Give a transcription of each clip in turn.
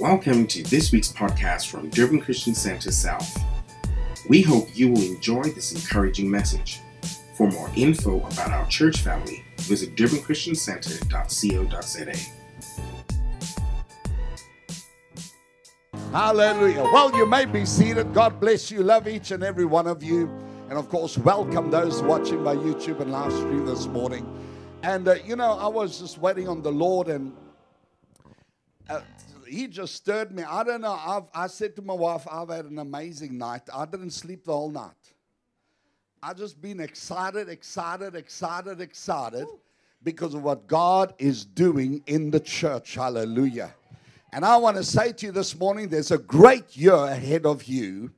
Welcome to this week's podcast from Durban Christian Center South. We hope you will enjoy this encouraging message. For more info about our church family, visit durbanchristiancenter.co.za. Hallelujah. Well, you may be seated. God bless you. Love each and every one of you. And of course, welcome those watching by YouTube and live stream this morning. And, uh, you know, I was just waiting on the Lord and uh, he just stirred me. I don't know. I've, I said to my wife, I've had an amazing night. I didn't sleep the whole night. I just been excited, excited, excited, excited because of what God is doing in the church. Hallelujah. And I want to say to you this morning there's a great year ahead of you.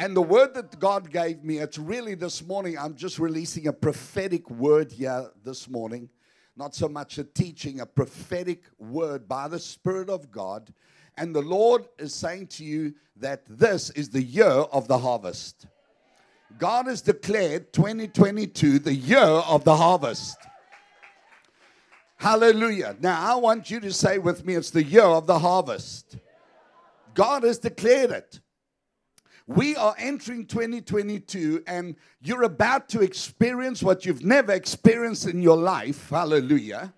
And the word that God gave me, it's really this morning, I'm just releasing a prophetic word here this morning. Not so much a teaching, a prophetic word by the Spirit of God. And the Lord is saying to you that this is the year of the harvest. God has declared 2022 the year of the harvest. Hallelujah. Now, I want you to say with me, it's the year of the harvest. God has declared it. We are entering 2022 and you're about to experience what you've never experienced in your life. Hallelujah.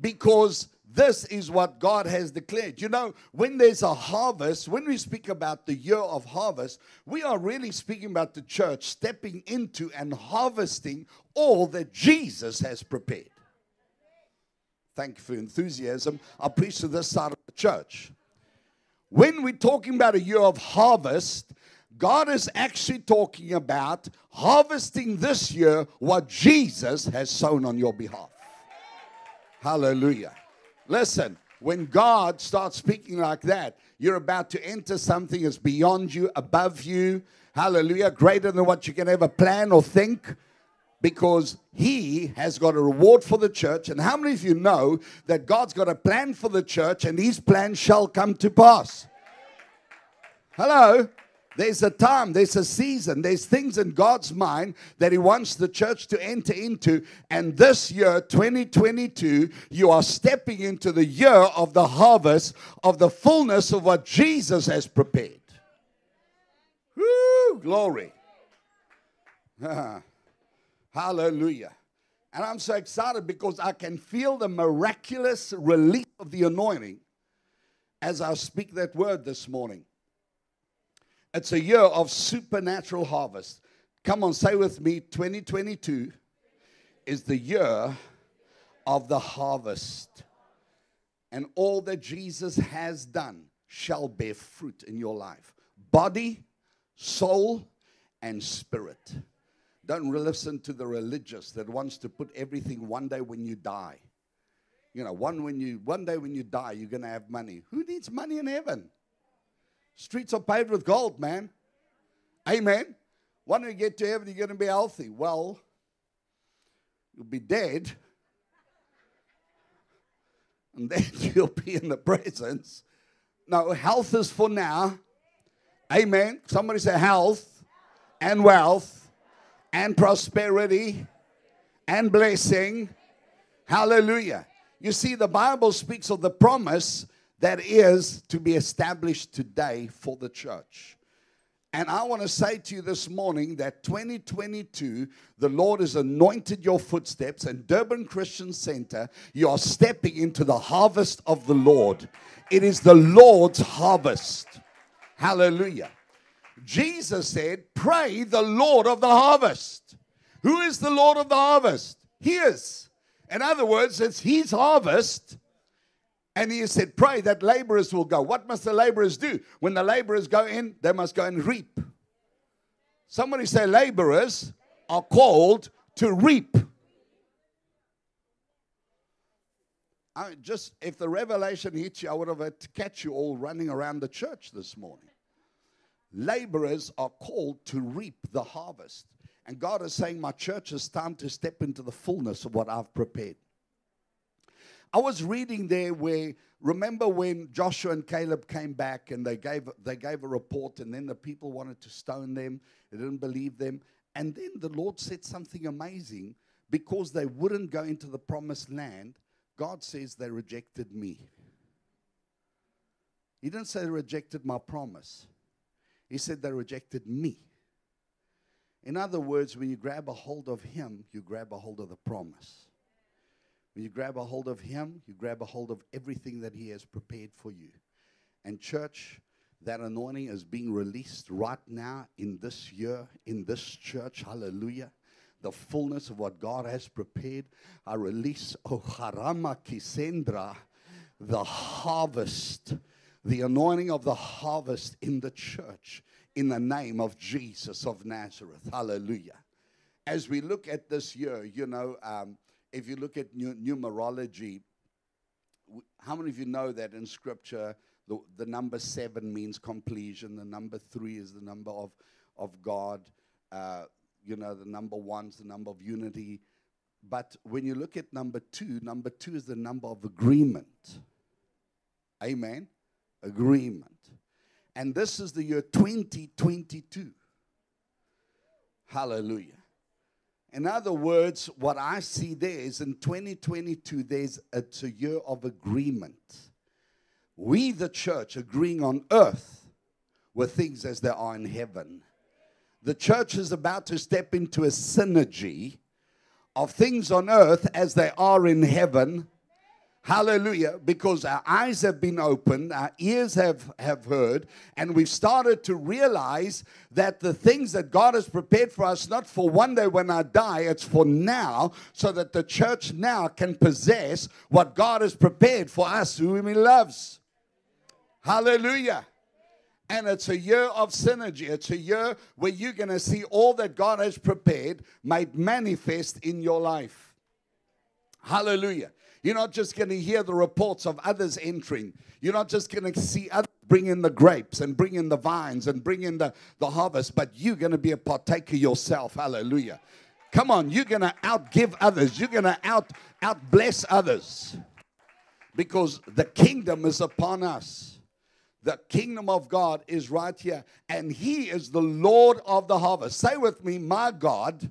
Because this is what God has declared. You know, when there's a harvest, when we speak about the year of harvest, we are really speaking about the church stepping into and harvesting all that Jesus has prepared. Thank you for enthusiasm. I'll preach to this side of the church. When we're talking about a year of harvest, God is actually talking about harvesting this year what Jesus has sown on your behalf. Hallelujah. Listen, when God starts speaking like that, you're about to enter something that's beyond you, above you. Hallelujah. Greater than what you can ever plan or think because he has got a reward for the church. And how many of you know that God's got a plan for the church and his plan shall come to pass? Hello? There's a time, there's a season, there's things in God's mind that He wants the church to enter into. And this year, 2022, you are stepping into the year of the harvest of the fullness of what Jesus has prepared. Woo, glory. Hallelujah. And I'm so excited because I can feel the miraculous release of the anointing as I speak that word this morning. It's a year of supernatural harvest. Come on, say with me 2022 is the year of the harvest. And all that Jesus has done shall bear fruit in your life body, soul, and spirit. Don't listen to the religious that wants to put everything one day when you die. You know, one when you one day when you die, you're gonna have money. Who needs money in heaven? Streets are paved with gold, man. Amen. When you get to heaven, you're going to be healthy. Well, you'll be dead. And then you'll be in the presence. No, health is for now. Amen. Somebody say health and wealth and prosperity and blessing. Hallelujah. You see, the Bible speaks of the promise that is to be established today for the church. And I want to say to you this morning that 2022, the Lord has anointed your footsteps, and Durban Christian Center, you are stepping into the harvest of the Lord. It is the Lord's harvest. Hallelujah. Jesus said, Pray the Lord of the harvest. Who is the Lord of the harvest? He is. In other words, it's His harvest and he said, Pray that laborers will go. What must the laborers do? When the laborers go in, they must go and reap. Somebody say, Laborers are called to reap. I just if the revelation hits you, I would have had to catch you all running around the church this morning. Laborers are called to reap the harvest. And God is saying, My church is time to step into the fullness of what I've prepared. I was reading there where remember when Joshua and Caleb came back and they gave they gave a report and then the people wanted to stone them. They didn't believe them. And then the Lord said something amazing because they wouldn't go into the promised land. God says they rejected me. He didn't say they rejected my promise, He said they rejected me. In other words, when you grab a hold of Him, you grab a hold of the promise. When you grab a hold of Him, you grab a hold of everything that He has prepared for you. And, church, that anointing is being released right now in this year, in this church. Hallelujah. The fullness of what God has prepared. I release, oh, Harama Kisendra, the harvest, the anointing of the harvest in the church in the name of Jesus of Nazareth. Hallelujah. As we look at this year, you know, um, if you look at numerology, how many of you know that in Scripture, the, the number seven means completion, the number three is the number of, of God, uh, you know, the number one is the number of unity. But when you look at number two, number two is the number of agreement. Amen? Agreement. And this is the year 2022. Hallelujah. In other words, what I see there is in 2022, there's a, it's a year of agreement. We, the church, agreeing on earth with things as they are in heaven. The church is about to step into a synergy of things on earth as they are in heaven Hallelujah. Because our eyes have been opened, our ears have, have heard, and we've started to realize that the things that God has prepared for us, not for one day when I die, it's for now, so that the church now can possess what God has prepared for us whom He loves. Hallelujah. And it's a year of synergy. It's a year where you're going to see all that God has prepared made manifest in your life. Hallelujah. You're not just going to hear the reports of others entering. You're not just going to see others bring in the grapes and bring in the vines and bring in the, the harvest, but you're going to be a partaker yourself. Hallelujah. Come on, you're going to outgive others. You're going to out out bless others. Because the kingdom is upon us. The kingdom of God is right here, and He is the Lord of the harvest. Say with me, My God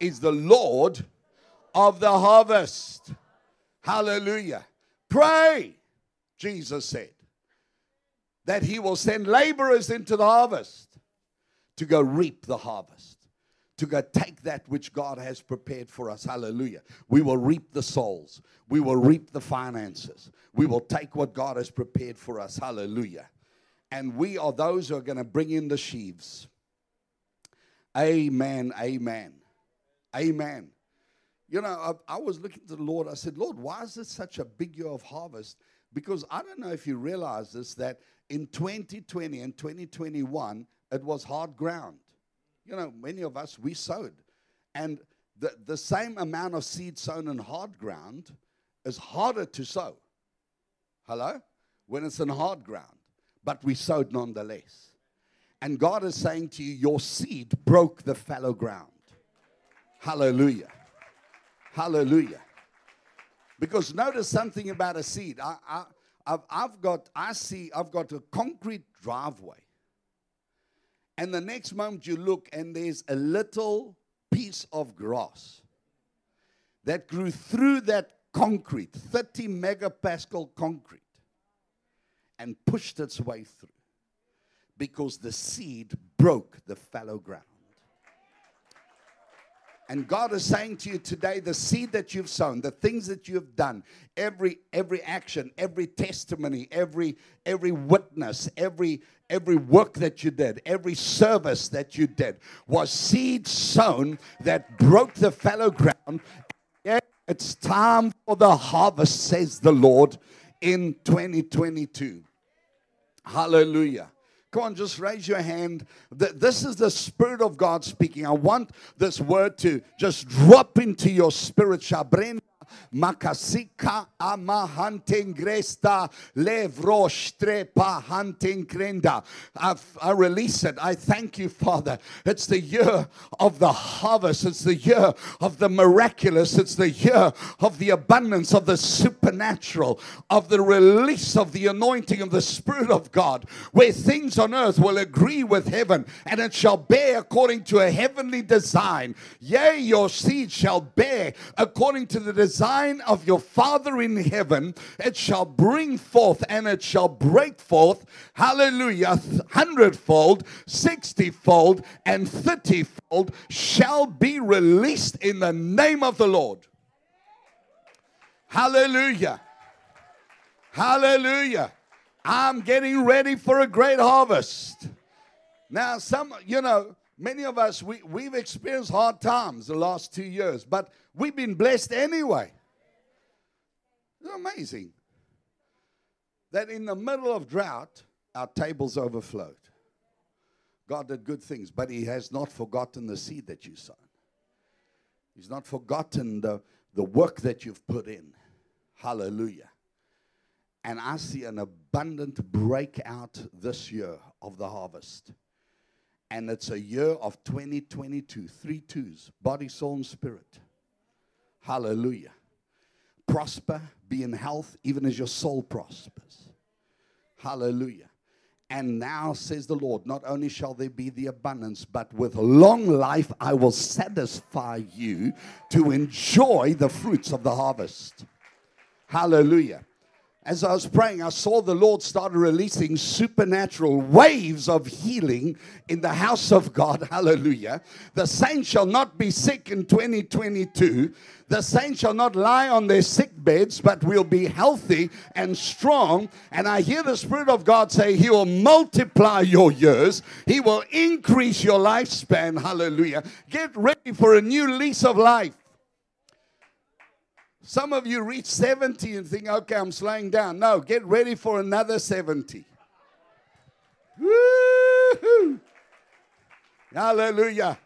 is the Lord of the harvest. Hallelujah. Pray, Jesus said, that he will send laborers into the harvest to go reap the harvest, to go take that which God has prepared for us. Hallelujah. We will reap the souls, we will reap the finances, we will take what God has prepared for us. Hallelujah. And we are those who are going to bring in the sheaves. Amen. Amen. Amen. You know, I, I, was looking to the Lord. I said, Lord, why is this such a big year of harvest? Because I don't know if you realize this, that in 2020 and 2021, it was hard ground. You know, many of us, we sowed. And the, the same amount of seed sown in hard ground is harder to sow. Hello? When it's in hard ground. But we sowed nonetheless. And God is saying to you, your seed broke the fallow ground. Hallelujah. Hallelujah. Because notice something about a seed. I, I, I've, I've got, I see, I've got a concrete driveway. And the next moment you look, and there's a little piece of grass that grew through that concrete, 30 megapascal concrete, and pushed its way through because the seed broke the fallow ground. And God is saying to you today the seed that you've sown, the things that you've done, every every action, every testimony, every every witness, every every work that you did, every service that you did was seed sown that broke the fallow ground. It's time for the harvest, says the Lord, in 2022. Hallelujah. Come on, just raise your hand. This is the Spirit of God speaking. I want this word to just drop into your spirit. Shabrenda makasika ama hantengresta levro strepa hantengrenda. I release it. I thank you, Father. It's the year of the harvest. It's the year of the miraculous. It's the year of the abundance of the supernatural, of the release of the anointing of the Spirit of God, where things on earth will agree with heaven, and it shall bear according to a heavenly design. Yea, your seed shall bear according to the design sign of your Father in heaven, it shall bring forth and it shall break forth, hallelujah, hundredfold, sixtyfold, and thirtyfold shall be released in the name of the Lord. Hallelujah. Hallelujah. I'm getting ready for a great harvest. Now, some, you know, many of us, we, we've experienced hard times the last two years, but we've been blessed anyway. It's amazing that in the middle of drought, our tables overflowed. God did good things, but He has not forgotten the seed that you sown. He's not forgotten the, the work that you've put in. Hallelujah. And I see an abundant breakout this year of the harvest. And it's a year of 2022, three twos body, soul, and spirit. Hallelujah. Prosper, be in health, even as your soul prospers. Hallelujah. And now says the Lord, not only shall there be the abundance, but with long life I will satisfy you to enjoy the fruits of the harvest. Hallelujah. As I was praying, I saw the Lord started releasing supernatural waves of healing in the house of God. Hallelujah. The saints shall not be sick in 2022. The saints shall not lie on their sick beds, but will be healthy and strong. And I hear the Spirit of God say, He will multiply your years, He will increase your lifespan. Hallelujah. Get ready for a new lease of life. Some of you reach 70 and think, okay, I'm slowing down. No, get ready for another 70. Woo-hoo. Hallelujah.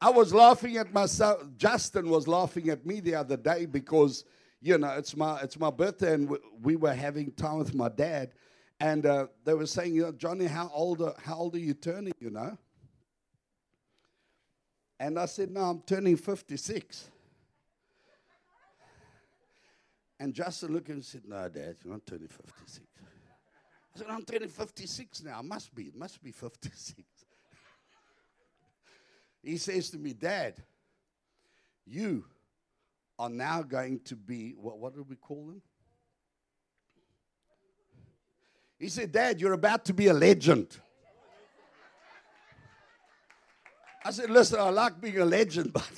I was laughing at myself. Justin was laughing at me the other day because, you know, it's my, it's my birthday and we, we were having time with my dad. And uh, they were saying, you know, Johnny, how old, are, how old are you turning, you know? And I said, no, I'm turning 56. And Justin looked and said, No, Dad, you're not turning 56. I said, I'm turning 56 now. I must be. It must be 56. he says to me, Dad, you are now going to be, what, what do we call them? He said, Dad, you're about to be a legend. I said, Listen, I like being a legend, but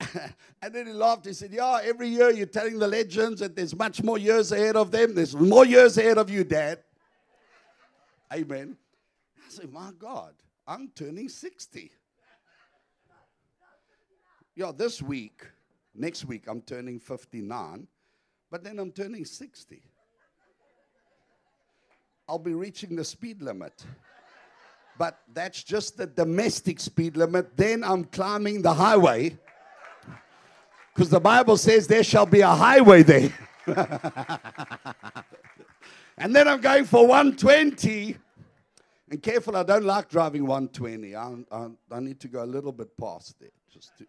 and then he laughed. He said, Yeah, every year you're telling the legends that there's much more years ahead of them. There's more years ahead of you, Dad. Amen. I said, My God, I'm turning 60. Yeah, this week, next week, I'm turning 59, but then I'm turning 60. I'll be reaching the speed limit. But that's just the domestic speed limit. Then I'm climbing the highway because the Bible says there shall be a highway there. and then I'm going for 120. And careful, I don't like driving 120. I, I, I need to go a little bit past there. Just to,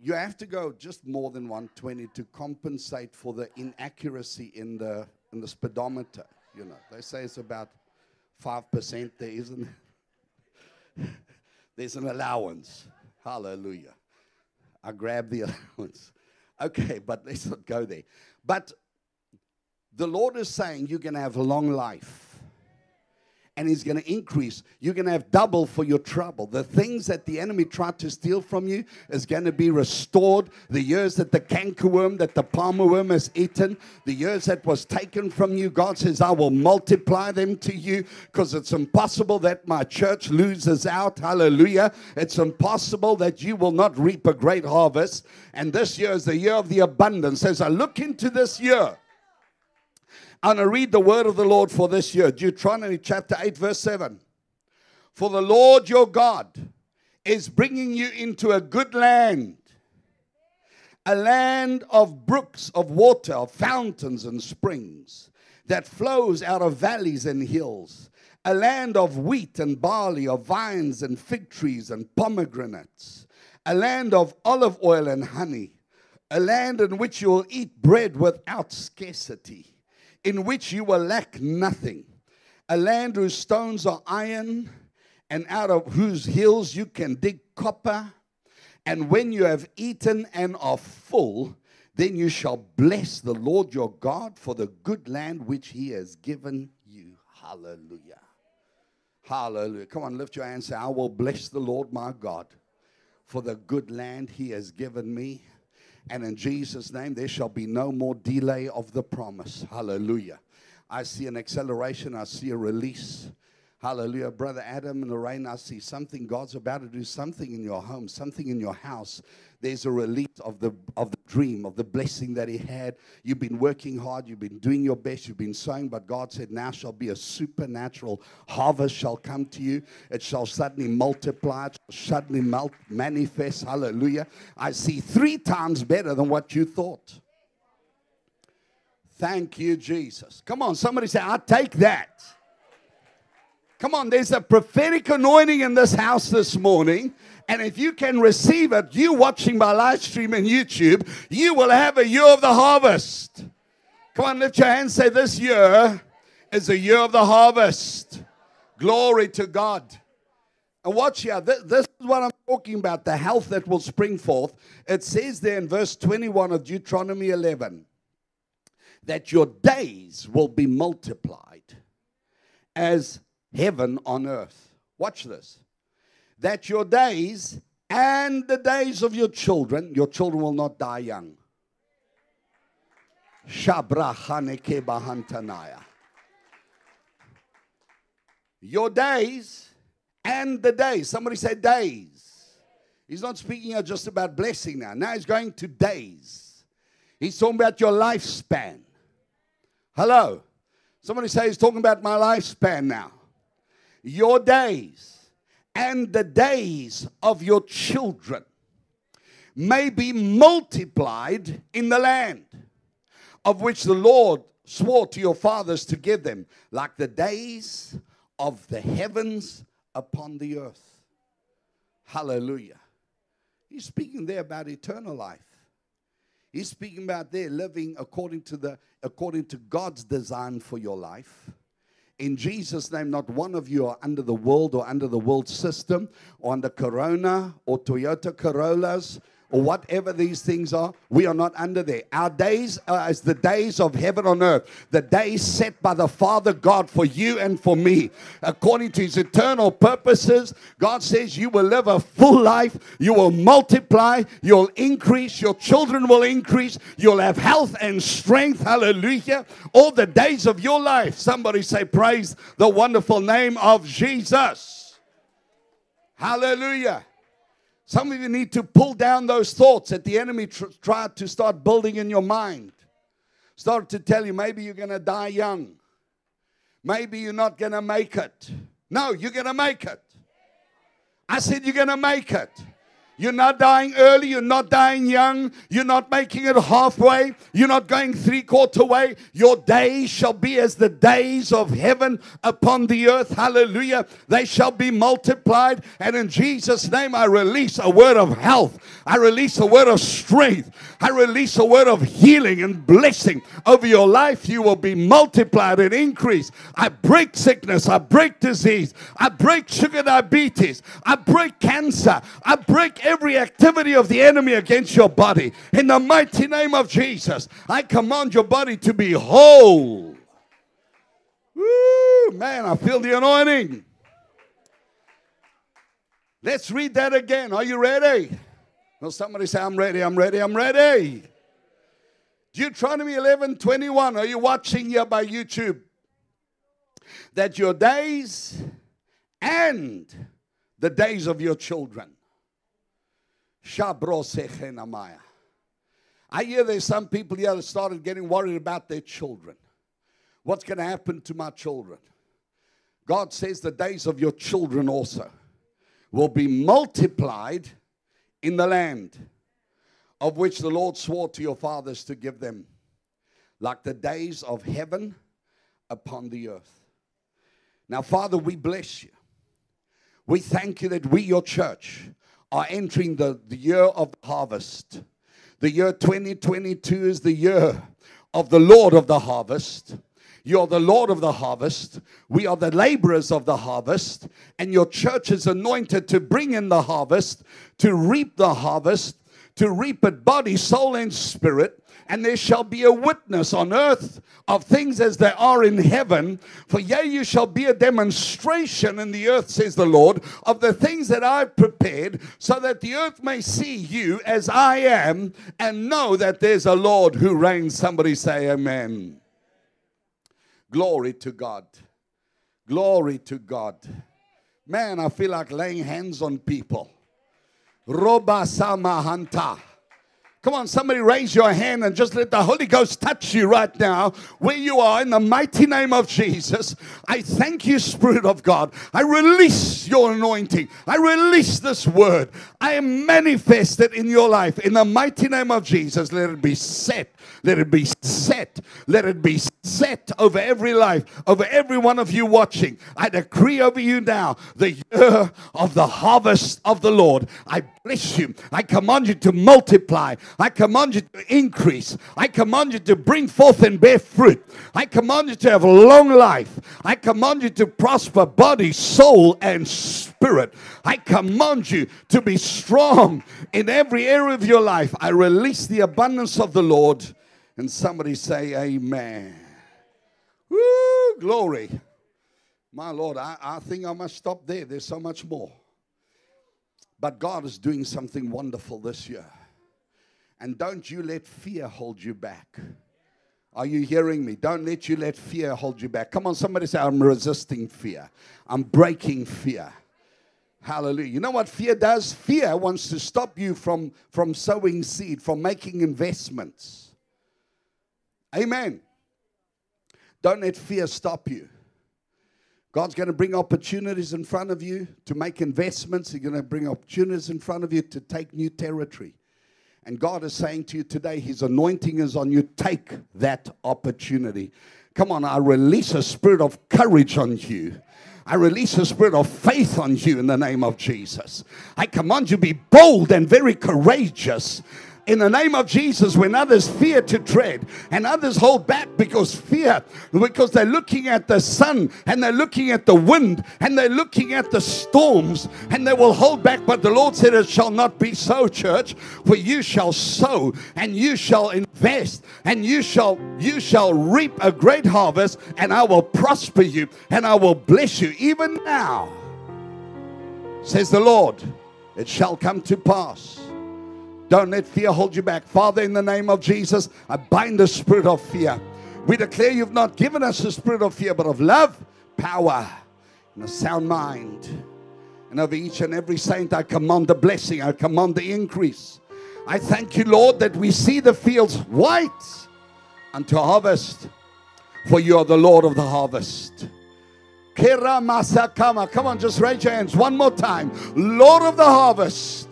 you have to go just more than 120 to compensate for the inaccuracy in the in the speedometer. You know, they say it's about five percent. There isn't. There's an allowance. Hallelujah. I grab the allowance. Okay, but let's not go there. But the Lord is saying you're going to have a long life and he's going to increase. You're going to have double for your trouble. The things that the enemy tried to steal from you is going to be restored. The years that the cankerworm, that the palmer worm has eaten, the years that was taken from you, God says, I will multiply them to you because it's impossible that my church loses out. Hallelujah. It's impossible that you will not reap a great harvest. And this year is the year of the abundance. As I look into this year, I'm to read the word of the Lord for this year Deuteronomy chapter 8, verse 7. For the Lord your God is bringing you into a good land, a land of brooks of water, of fountains and springs that flows out of valleys and hills, a land of wheat and barley, of vines and fig trees and pomegranates, a land of olive oil and honey, a land in which you will eat bread without scarcity in which you will lack nothing. A land whose stones are iron, and out of whose hills you can dig copper, And when you have eaten and are full, then you shall bless the Lord your God for the good land which he has given you. Hallelujah. Hallelujah. Come on, lift your hands. Say, I will bless the Lord my God for the good land he has given me. And in Jesus' name, there shall be no more delay of the promise. Hallelujah. I see an acceleration, I see a release. Hallelujah. Brother Adam and Lorraine, I see something. God's about to do something in your home, something in your house. There's a release of the, of the dream, of the blessing that He had. You've been working hard, you've been doing your best, you've been sowing, but God said, Now shall be a supernatural harvest shall come to you. It shall suddenly multiply, it shall suddenly manifest. Hallelujah. I see three times better than what you thought. Thank you, Jesus. Come on, somebody say, I take that. Come on, there's a prophetic anointing in this house this morning. And if you can receive it, you watching my live stream on YouTube, you will have a year of the harvest. Come on, lift your hands. Say, This year is a year of the harvest. Glory to God. And watch here. This, this is what I'm talking about the health that will spring forth. It says there in verse 21 of Deuteronomy 11 that your days will be multiplied as heaven on earth. Watch this. That your days and the days of your children, your children will not die young. Your days and the days. Somebody said days. He's not speaking just about blessing now. Now he's going to days. He's talking about your lifespan. Hello. Somebody say he's talking about my lifespan now your days and the days of your children may be multiplied in the land of which the Lord swore to your fathers to give them, like the days of the heavens upon the earth. Hallelujah. He's speaking there about eternal life. He's speaking about there living according to the according to God's design for your life in Jesus' name, not one of you are under the world or under the world system or under Corona or Toyota Corollas or whatever these things are, we are not under there. Our days uh, are as the days of heaven on earth, the days set by the Father God for you and for me. According to his eternal purposes, God says you will live a full life, you will multiply, you'll increase, your children will increase, you'll have health and strength. Hallelujah. All the days of your life. Somebody say, Praise the wonderful name of Jesus. Hallelujah. Some of you need to pull down those thoughts that the enemy tr- tried to start building in your mind. Start to tell you maybe you're going to die young. Maybe you're not going to make it. No, you're going to make it. I said you're going to make it. You're not dying early. You're not dying young. You're not making it halfway. You're not going three quarter way. Your days shall be as the days of heaven upon the earth. Hallelujah. They shall be multiplied. And in Jesus' name, I release a word of health. I release a word of strength. I release a word of healing and blessing over your life. You will be multiplied and increased. I break sickness. I break disease. I break sugar diabetes. I break cancer. I break every activity of the enemy against your body. In the mighty name of Jesus, I command your body to be whole. Woo, man, I feel the anointing. Let's read that again. Are you ready? Well, somebody say, I'm ready, I'm ready, I'm ready. Deuteronomy 11 21. Are you watching here by YouTube? That your days and the days of your children I hear there's some people here that started getting worried about their children. What's going to happen to my children? God says the days of your children also will be multiplied in the land of which the Lord swore to your fathers to give them, like the days of heaven upon the earth. Now, Father, we bless you. We thank you that we, your church, are entering the, the year of harvest. The year 2022 is the year of the Lord of the harvest. You are the Lord of the harvest. We are the laborers of the harvest. And your church is anointed to bring in the harvest, to reap the harvest, to reap it body, soul, and spirit and there shall be a witness on earth of things as they are in heaven. For yea, you shall be a demonstration in the earth, says the Lord, of the things that I've prepared, so that the earth may see you as I am and know that there's a Lord who reigns. Somebody say, Amen. Glory to God. Glory to God. Man, I feel like laying hands on people. Roba samahanta. Come on, somebody raise your hand and just let the Holy Ghost touch you right now where you are in the mighty name of Jesus. I thank you, Spirit of God. I release your anointing. I release this word. I am manifested in your life in the mighty name of Jesus. Let it be set. Let it be set. Let it be set over every life, over every one of you watching. I decree over you now the year of the harvest of the Lord. I bless you. I command you to multiply. I command you to increase. I command you to bring forth and bear fruit. I command you to have a long life. I command you to prosper body, soul, and spirit. I command you to be strong in every area of your life. I release the abundance of the Lord. And somebody say, Amen. Woo, glory. My Lord, I, I think I must stop there. There's so much more. But God is doing something wonderful this year. And don't you let fear hold you back. Are you hearing me? Don't let you let fear hold you back. Come on, somebody say, I'm resisting fear. I'm breaking fear. Hallelujah. You know what fear does? Fear wants to stop you from, from sowing seed, from making investments. Amen. Don't let fear stop you. God's going to bring opportunities in front of you to make investments. He's going to bring opportunities in front of you to take new territory. And God is saying to you today, His anointing is on you. Take that opportunity. Come on, I release a spirit of courage on you. I release a spirit of faith on you in the name of Jesus. I command you be bold and very courageous in the name of Jesus when others fear to tread and others hold back because fear, because they're looking at the sun and they're looking at the wind and they're looking at the storms and they will hold back. But the Lord said, It shall not be so, church, for you shall sow and you shall invest and you shall you shall reap a great harvest and I will prosper you and I will bless you even now. Says the Lord, it shall come to pass don't let fear hold you back. Father, in the name of Jesus, I bind the spirit of fear. We declare you've not given us the spirit of fear, but of love, power, and a sound mind. And over each and every saint, I command the blessing, I command the increase. I thank you, Lord, that we see the fields white unto harvest, for you are the Lord of the harvest. Kira Masakama. Come on, just raise your hands one more time. Lord of the harvest.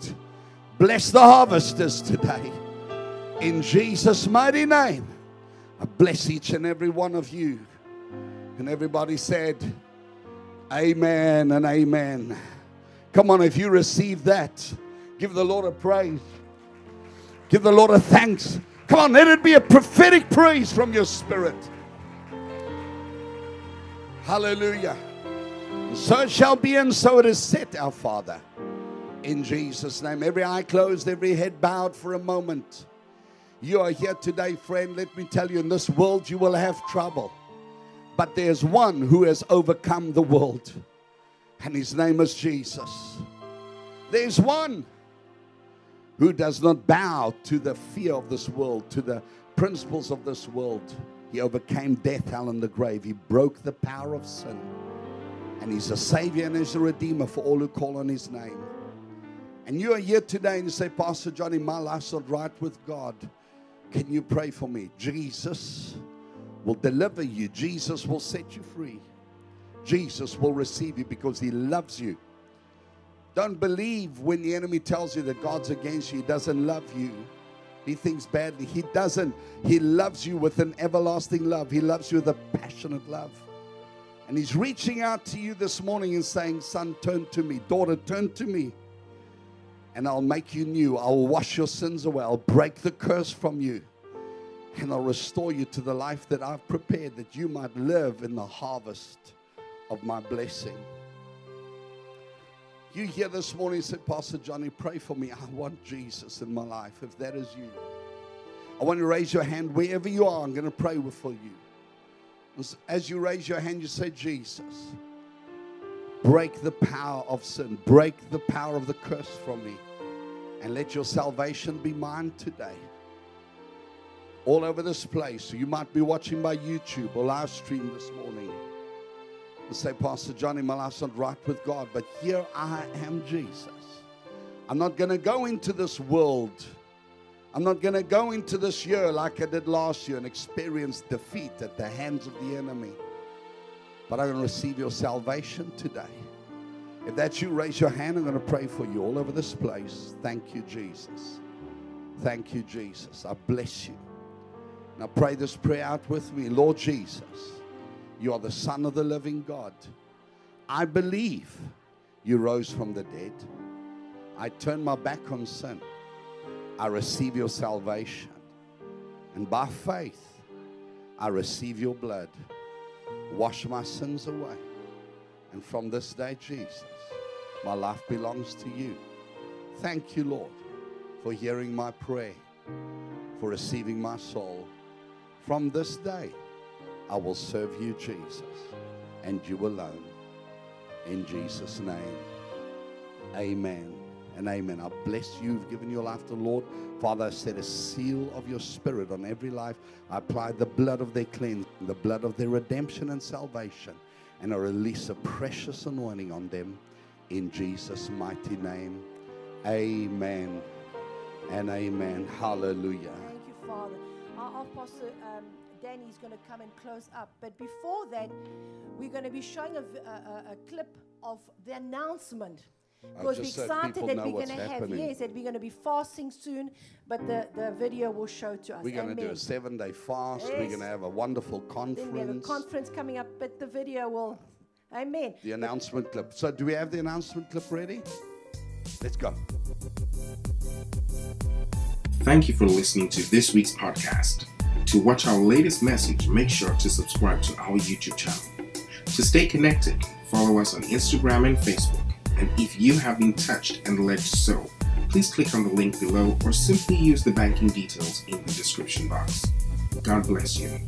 Bless the harvesters today. In Jesus' mighty name, I bless each and every one of you. And everybody said, Amen and amen. Come on, if you receive that, give the Lord a praise. Give the Lord a thanks. Come on, let it be a prophetic praise from your spirit. Hallelujah. So it shall be, and so it is set, our Father in Jesus' name. Every eye closed, every head bowed for a moment. You are here today, friend. Let me tell you, in this world you will have trouble. But there's one who has overcome the world, and his name is Jesus. There's one who does not bow to the fear of this world, to the principles of this world. He overcame death, hell, and the grave. He broke the power of sin. And he's a savior and he's a redeemer for all who call on his name and you are here today and you say, Pastor Johnny, my life's not right with God, can you pray for me? Jesus will deliver you, Jesus will set you free. Jesus will receive you because he loves you. Don't believe when the enemy tells you that God's against you, he doesn't love you. He thinks badly. He doesn't. He loves you with an everlasting love. He loves you with a passionate love. And he's reaching out to you this morning and saying, Son, turn to me. Daughter, turn to me and I'll make you new. I'll wash your sins away. I'll break the curse from you. and I'll restore you to the life that I've prepared that you might live in the harvest of my blessing. You here this morning said, Pastor Johnny, pray for me. I want Jesus in my life. If that is you, I want to raise your hand wherever you are. I'm going to pray for you. As you raise your hand, you say, Jesus, break the power of sin, break the power of the curse from me, and let your salvation be mine today. All over this place, you might be watching by YouTube or live stream this morning and say, Pastor Johnny, my life's not right with God, but here I am, Jesus. I'm not going to go into this world. I'm not going to go into this year like I did last year and experience defeat at the hands of the enemy. But I'm going to receive your salvation today. If that's you, raise your hand. I'm going to pray for you all over this place. Thank you, Jesus. Thank you, Jesus. I bless you. Now pray this prayer out with me. Lord Jesus. You are the Son of the living God. I believe you rose from the dead. I turn my back on sin. I receive your salvation. And by faith, I receive your blood. Wash my sins away. And from this day, Jesus, my life belongs to you. Thank you, Lord, for hearing my prayer, for receiving my soul. From this day, I will serve you, Jesus, and you alone. In Jesus' name, amen and amen. I bless you. You've given your life to the Lord. Father, I set a seal of your spirit on every life. I apply the blood of their cleansing, the blood of their redemption and salvation, and I release a precious anointing on them in Jesus' mighty name. Amen and amen. Hallelujah. Thank you, Father. Our, pastor. Um, Danny's going to come and close up. But before that, we're going to be showing a, a, a clip of the announcement. Because we're excited that we're going to have, yes, that we're going to be fasting soon, but the, the video will show to us. We're going to do a seven day fast. Yes. We're going to have a wonderful conference. Then we have a conference coming up, but the video will, amen. The announcement clip. So, do we have the announcement clip ready? Let's go. Thank you for listening to this week's podcast. To watch our latest message, make sure to subscribe to our YouTube channel. To stay connected, follow us on Instagram and Facebook. And if you have been touched and led so, please click on the link below or simply use the banking details in the description box. God bless you.